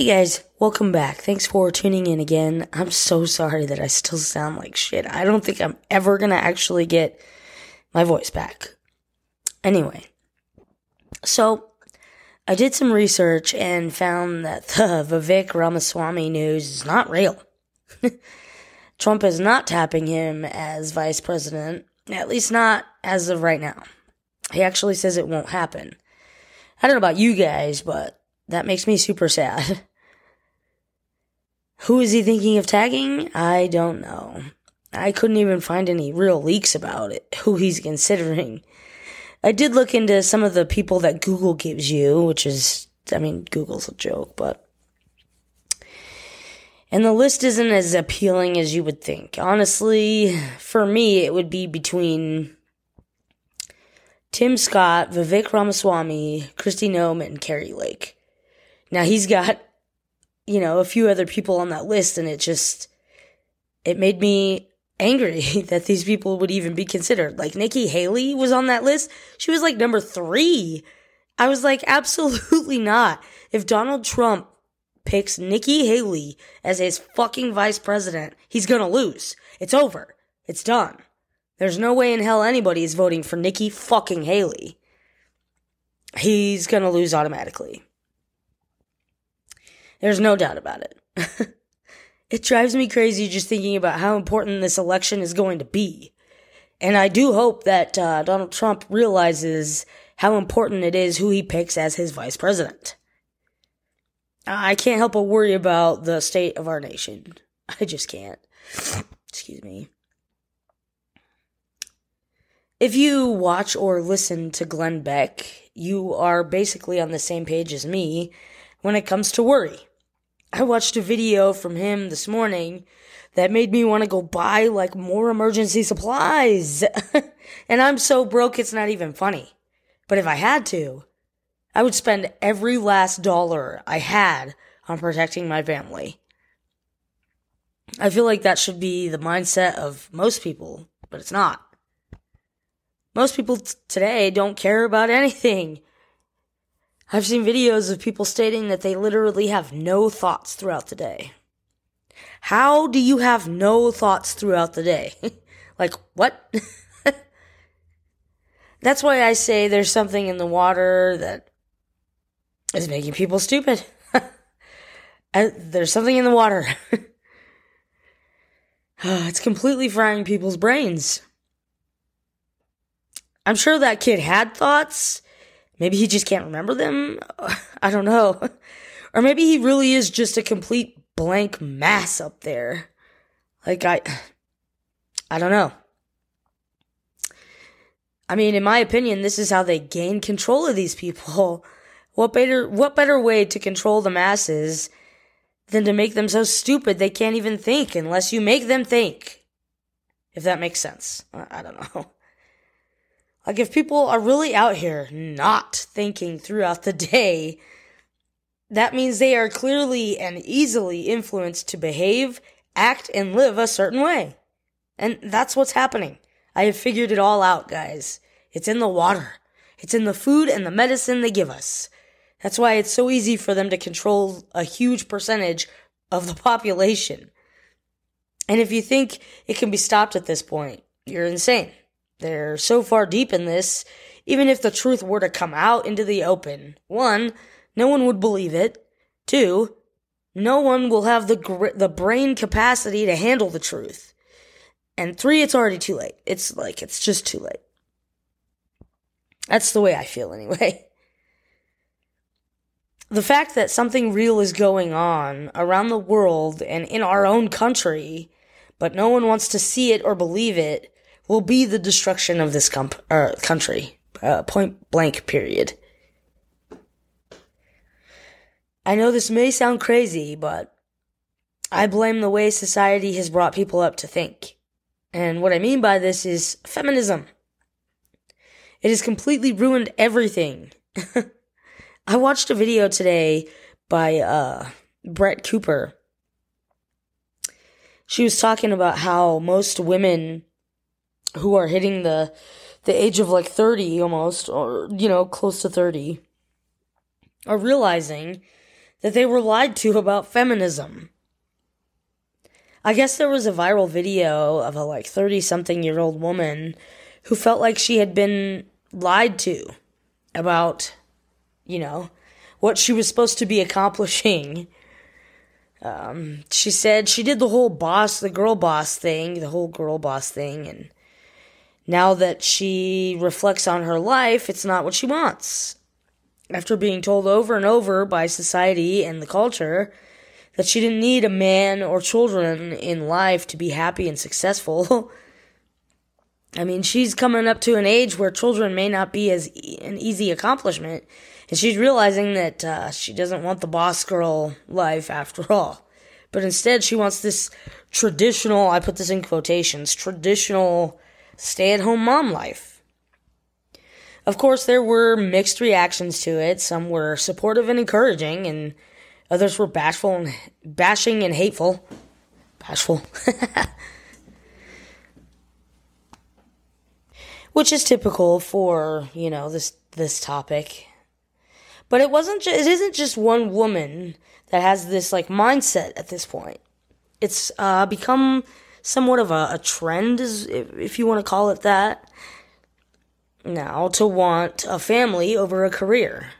Hey guys, welcome back. Thanks for tuning in again. I'm so sorry that I still sound like shit. I don't think I'm ever gonna actually get my voice back. Anyway, so I did some research and found that the Vivek Ramaswamy news is not real. Trump is not tapping him as vice president, at least not as of right now. He actually says it won't happen. I don't know about you guys, but that makes me super sad. Who is he thinking of tagging? I don't know. I couldn't even find any real leaks about it, who he's considering. I did look into some of the people that Google gives you, which is, I mean, Google's a joke, but. And the list isn't as appealing as you would think. Honestly, for me, it would be between Tim Scott, Vivek Ramaswamy, Kristi Noem, and Kari Lake. Now he's got, you know, a few other people on that list, and it just, it made me angry that these people would even be considered. Like Nikki Haley was on that list. She was like number three. I was like, absolutely not. If Donald Trump picks Nikki Haley as his fucking vice president, he's gonna lose. It's over. It's done. There's no way in hell anybody is voting for Nikki fucking Haley. He's gonna lose automatically. There's no doubt about it. it drives me crazy just thinking about how important this election is going to be. And I do hope that uh, Donald Trump realizes how important it is who he picks as his vice president. I can't help but worry about the state of our nation. I just can't. Excuse me. If you watch or listen to Glenn Beck, you are basically on the same page as me when it comes to worry. I watched a video from him this morning that made me want to go buy like more emergency supplies. and I'm so broke it's not even funny. But if I had to, I would spend every last dollar I had on protecting my family. I feel like that should be the mindset of most people, but it's not. Most people t- today don't care about anything. I've seen videos of people stating that they literally have no thoughts throughout the day. How do you have no thoughts throughout the day? like, what? That's why I say there's something in the water that is making people stupid. there's something in the water. Ah, it's completely frying people's brains. I'm sure that kid had thoughts. Maybe he just can't remember them. I don't know. Or maybe he really is just a complete blank mass up there. Like I I don't know. I mean, in my opinion, this is how they gain control of these people. What better what better way to control the masses than to make them so stupid they can't even think unless you make them think? If that makes sense. I don't know. Like, if people are really out here not thinking throughout the day, that means they are clearly and easily influenced to behave, act, and live a certain way. And that's what's happening. I have figured it all out, guys. It's in the water. It's in the food and the medicine they give us. That's why it's so easy for them to control a huge percentage of the population. And if you think it can be stopped at this point, you're insane. They're so far deep in this, even if the truth were to come out into the open, one, no one would believe it. Two, no one will have the gr- the brain capacity to handle the truth. And three, it's already too late. It's like it's just too late. That's the way I feel anyway. The fact that something real is going on around the world and in our own country, but no one wants to see it or believe it, will be the destruction of this uh, country. Uh, point blank, period. I know this may sound crazy, but I blame the way society has brought people up to think. And what I mean by this is feminism. It has completely ruined everything. I watched a video today by uh, Brett Cooper. She was talking about how most women who are hitting the the age of like 30 almost or you know close to 30 are realizing that they were lied to about feminism. I guess there was a viral video of a like 30 something year old woman who felt like she had been lied to about, you know, what she was supposed to be accomplishing. Um, she said she did the whole boss, the girl boss thing, the whole girl boss thing, and now that she reflects on her life, it's not what she wants. After being told over and over by society and the culture that she didn't need a man or children in life to be happy and successful. I mean, she's coming up to an age where children may not be as e- an easy accomplishment, and she's realizing that uh, she doesn't want the boss girl life after all. But instead, she wants this traditional, I put this in quotations, traditional stay at home mom life. Of course, there were mixed reactions to it. Some were supportive and encouraging, and others were bashful and bashing and hateful. Bashful. Which is typical for, you know, this this topic. But it wasn't ju- it isn't just one woman that has this like mindset at this point. It's uh, become somewhat of a, a trend, if, if you want to call it that, now to want a family over a career.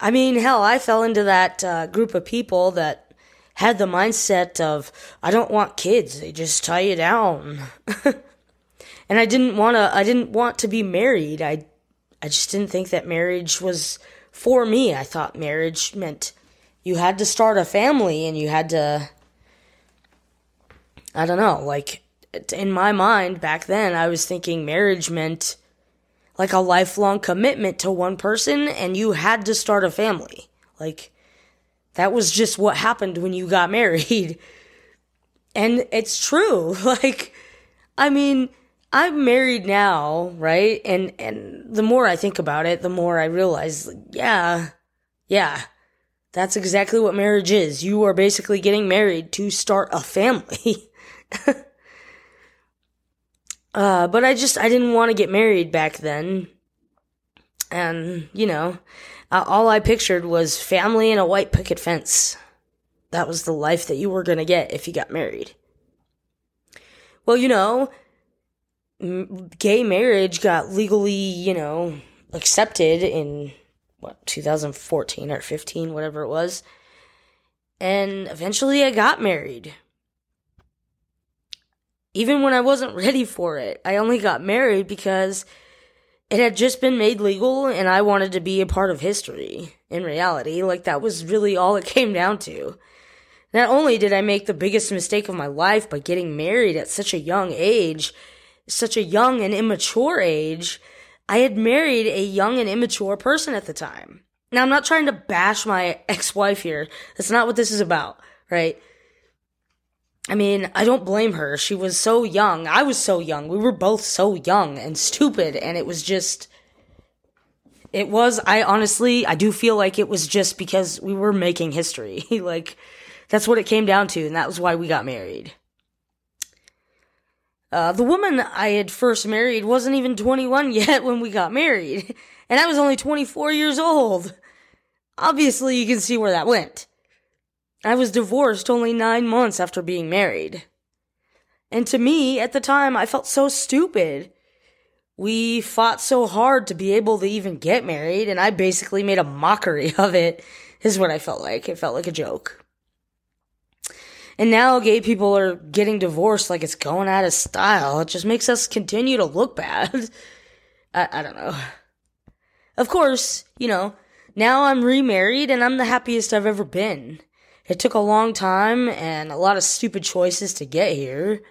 I mean, hell, I fell into that uh, group of people that had the mindset of, I don't want kids, they just tie you down. and I didn't want to, I didn't want to be married. I, I just didn't think that marriage was for me. I thought marriage meant you had to start a family and you had to I don't know, like in my mind back then I was thinking marriage meant like a lifelong commitment to one person and you had to start a family. Like that was just what happened when you got married. And it's true. Like I mean, I'm married now, right? And and the more I think about it, the more I realize yeah. Yeah. That's exactly what marriage is. You are basically getting married to start a family. uh, but I just, I didn't want to get married back then. And, you know, uh, all I pictured was family and a white picket fence. That was the life that you were going to get if you got married. Well, you know, m- gay marriage got legally, you know, accepted in what 2014 or 15 whatever it was and eventually i got married even when I wasn't ready for it. I only got married because it had just been made legal and I wanted to be a part of history. In reality, like that was really all it came down to. Not only did I make the biggest mistake of my life by getting married at such a young age, such a young and immature age, I had married a young and immature person at the time. Now I'm not trying to bash my ex-wife here. That's not what this is about, right? I mean, I don't blame her. She was so young. I was so young. We were both so young and stupid, and it was just. It was, I honestly, I do feel like it was just because we were making history. like, that's what it came down to, and that was why we got married. Uh, the woman I had first married wasn't even 21 yet when we got married, and I was only 24 years old. Obviously, you can see where that went. I was divorced only nine months after being married. And to me, at the time, I felt so stupid. We fought so hard to be able to even get married, and I basically made a mockery of it, is what I felt like. It felt like a joke. And now gay people are getting divorced like it's going out of style. It just makes us continue to look bad. I, I don't know. Of course, you know, now I'm remarried and I'm the happiest I've ever been. It took a long time and a lot of stupid choices to get here,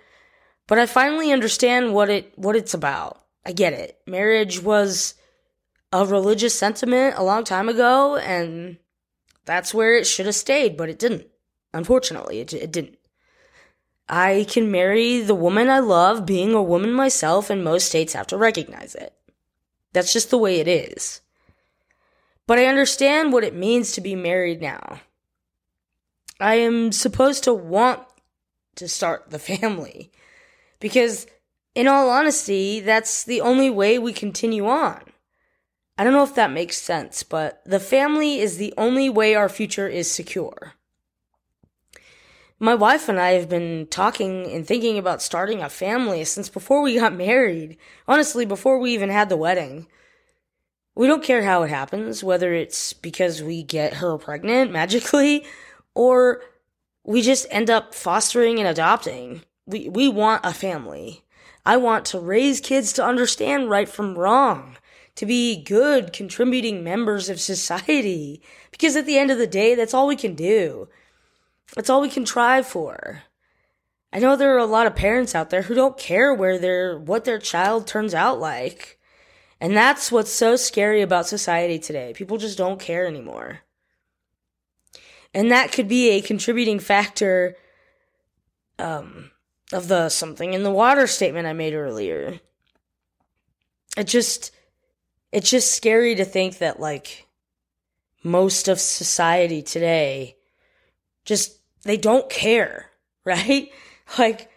but I finally understand what it what it's about. I get it. Marriage was a religious sentiment a long time ago and that's where it should have stayed, but it didn't. Unfortunately, it, it didn't. I can marry the woman I love being a woman myself, and most states have to recognize it. That's just the way it is. But I understand what it means to be married now. I am supposed to want to start the family. Because, in all honesty, that's the only way we continue on. I don't know if that makes sense, but the family is the only way our future is secure. My wife and I have been talking and thinking about starting a family since before we got married. Honestly, before we even had the wedding. We don't care how it happens, whether it's because we get her pregnant magically or we just end up fostering and adopting. We, we want a family. I want to raise kids to understand right from wrong, to be good, contributing members of society. Because at the end of the day, that's all we can do. That's all we can try for. I know there are a lot of parents out there who don't care where their what their child turns out like. And that's what's so scary about society today. People just don't care anymore. And that could be a contributing factor um, of the something in the water statement I made earlier. It just it's just scary to think that like most of society today just they don't care, right? Like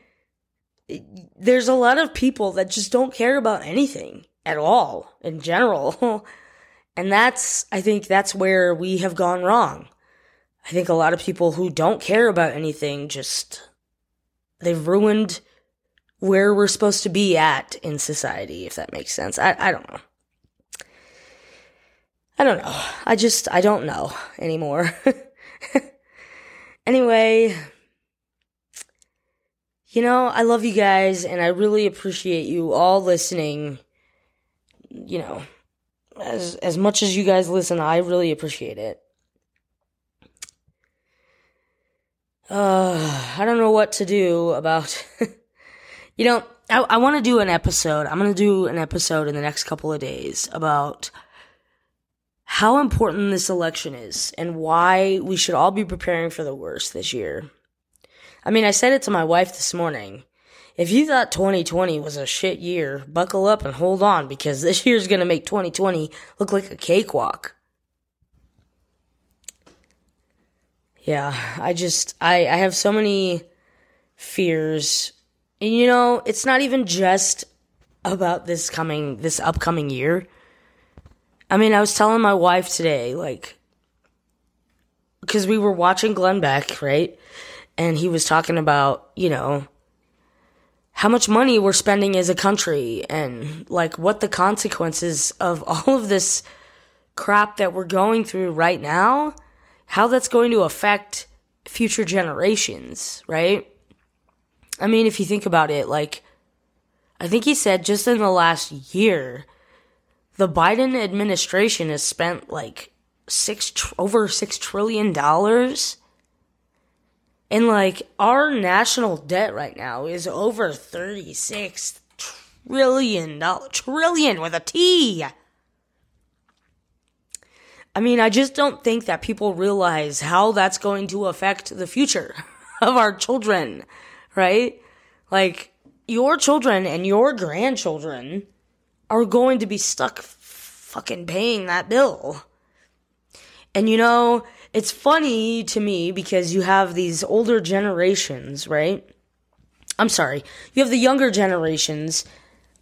there's a lot of people that just don't care about anything at all in general. and that's I think that's where we have gone wrong. I think a lot of people who don't care about anything just they've ruined where we're supposed to be at in society, if that makes sense. I, I don't know. I don't know. I just, I don't know anymore. Anyway, you know, I love you guys and I really appreciate you all listening. You know, as as much as you guys listen, I really appreciate it. Uh, I don't know what to do about You know, I I want to do an episode. I'm going to do an episode in the next couple of days about how important this election is and why we should all be preparing for the worst this year. I mean, I said it to my wife this morning. If you thought 2020 was a shit year, buckle up and hold on because this year's gonna make 2020 look like a cakewalk. Yeah, I just, I, I have so many fears. And you know, it's not even just about this coming, this upcoming year. I mean, I was telling my wife today, like, because we were watching Glenn Beck, right? And he was talking about, you know, how much money we're spending as a country and, like, what the consequences of all of this crap that we're going through right now, how that's going to affect future generations, right? I mean, if you think about it, like, I think he said just in the last year, the Biden administration has spent like six tr- over six trillion dollars. And like our national debt right now is over 36 trillion dollar trillion with a T. I mean, I just don't think that people realize how that's going to affect the future of our children, right? Like your children and your grandchildren are going to be stuck fucking paying that bill. And you know, it's funny to me because you have these older generations, right? I'm sorry, you have the younger generations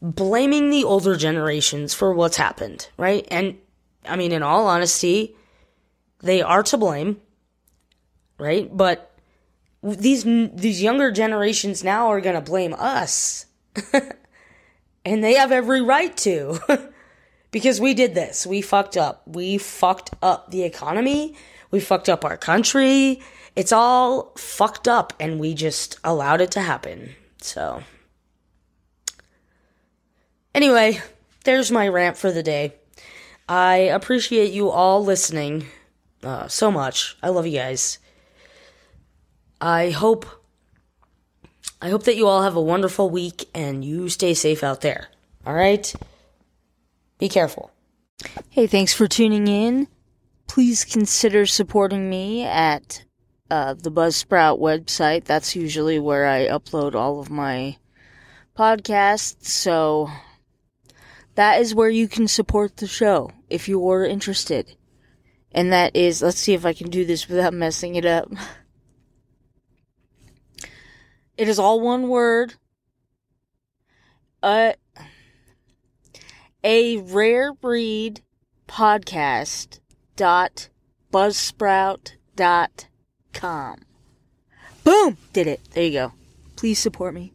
blaming the older generations for what's happened, right? And I mean, in all honesty, they are to blame, right? But these these younger generations now are going to blame us. and they have every right to. because we did this. We fucked up. We fucked up the economy. We fucked up our country. It's all fucked up and we just allowed it to happen. So. Anyway, there's my rant for the day. I appreciate you all listening uh, so much. I love you guys. I hope I hope that you all have a wonderful week and you stay safe out there. All right? Be careful. Hey, thanks for tuning in. Please consider supporting me at uh, the Buzzsprout website. That's usually where I upload all of my podcasts. So that is where you can support the show if you're interested. And that is, let's see if I can do this without messing it up. It is all one word. Uh, a rare breed podcast dot buzzsprout dot com. Boom! Did it. There you go. Please support me.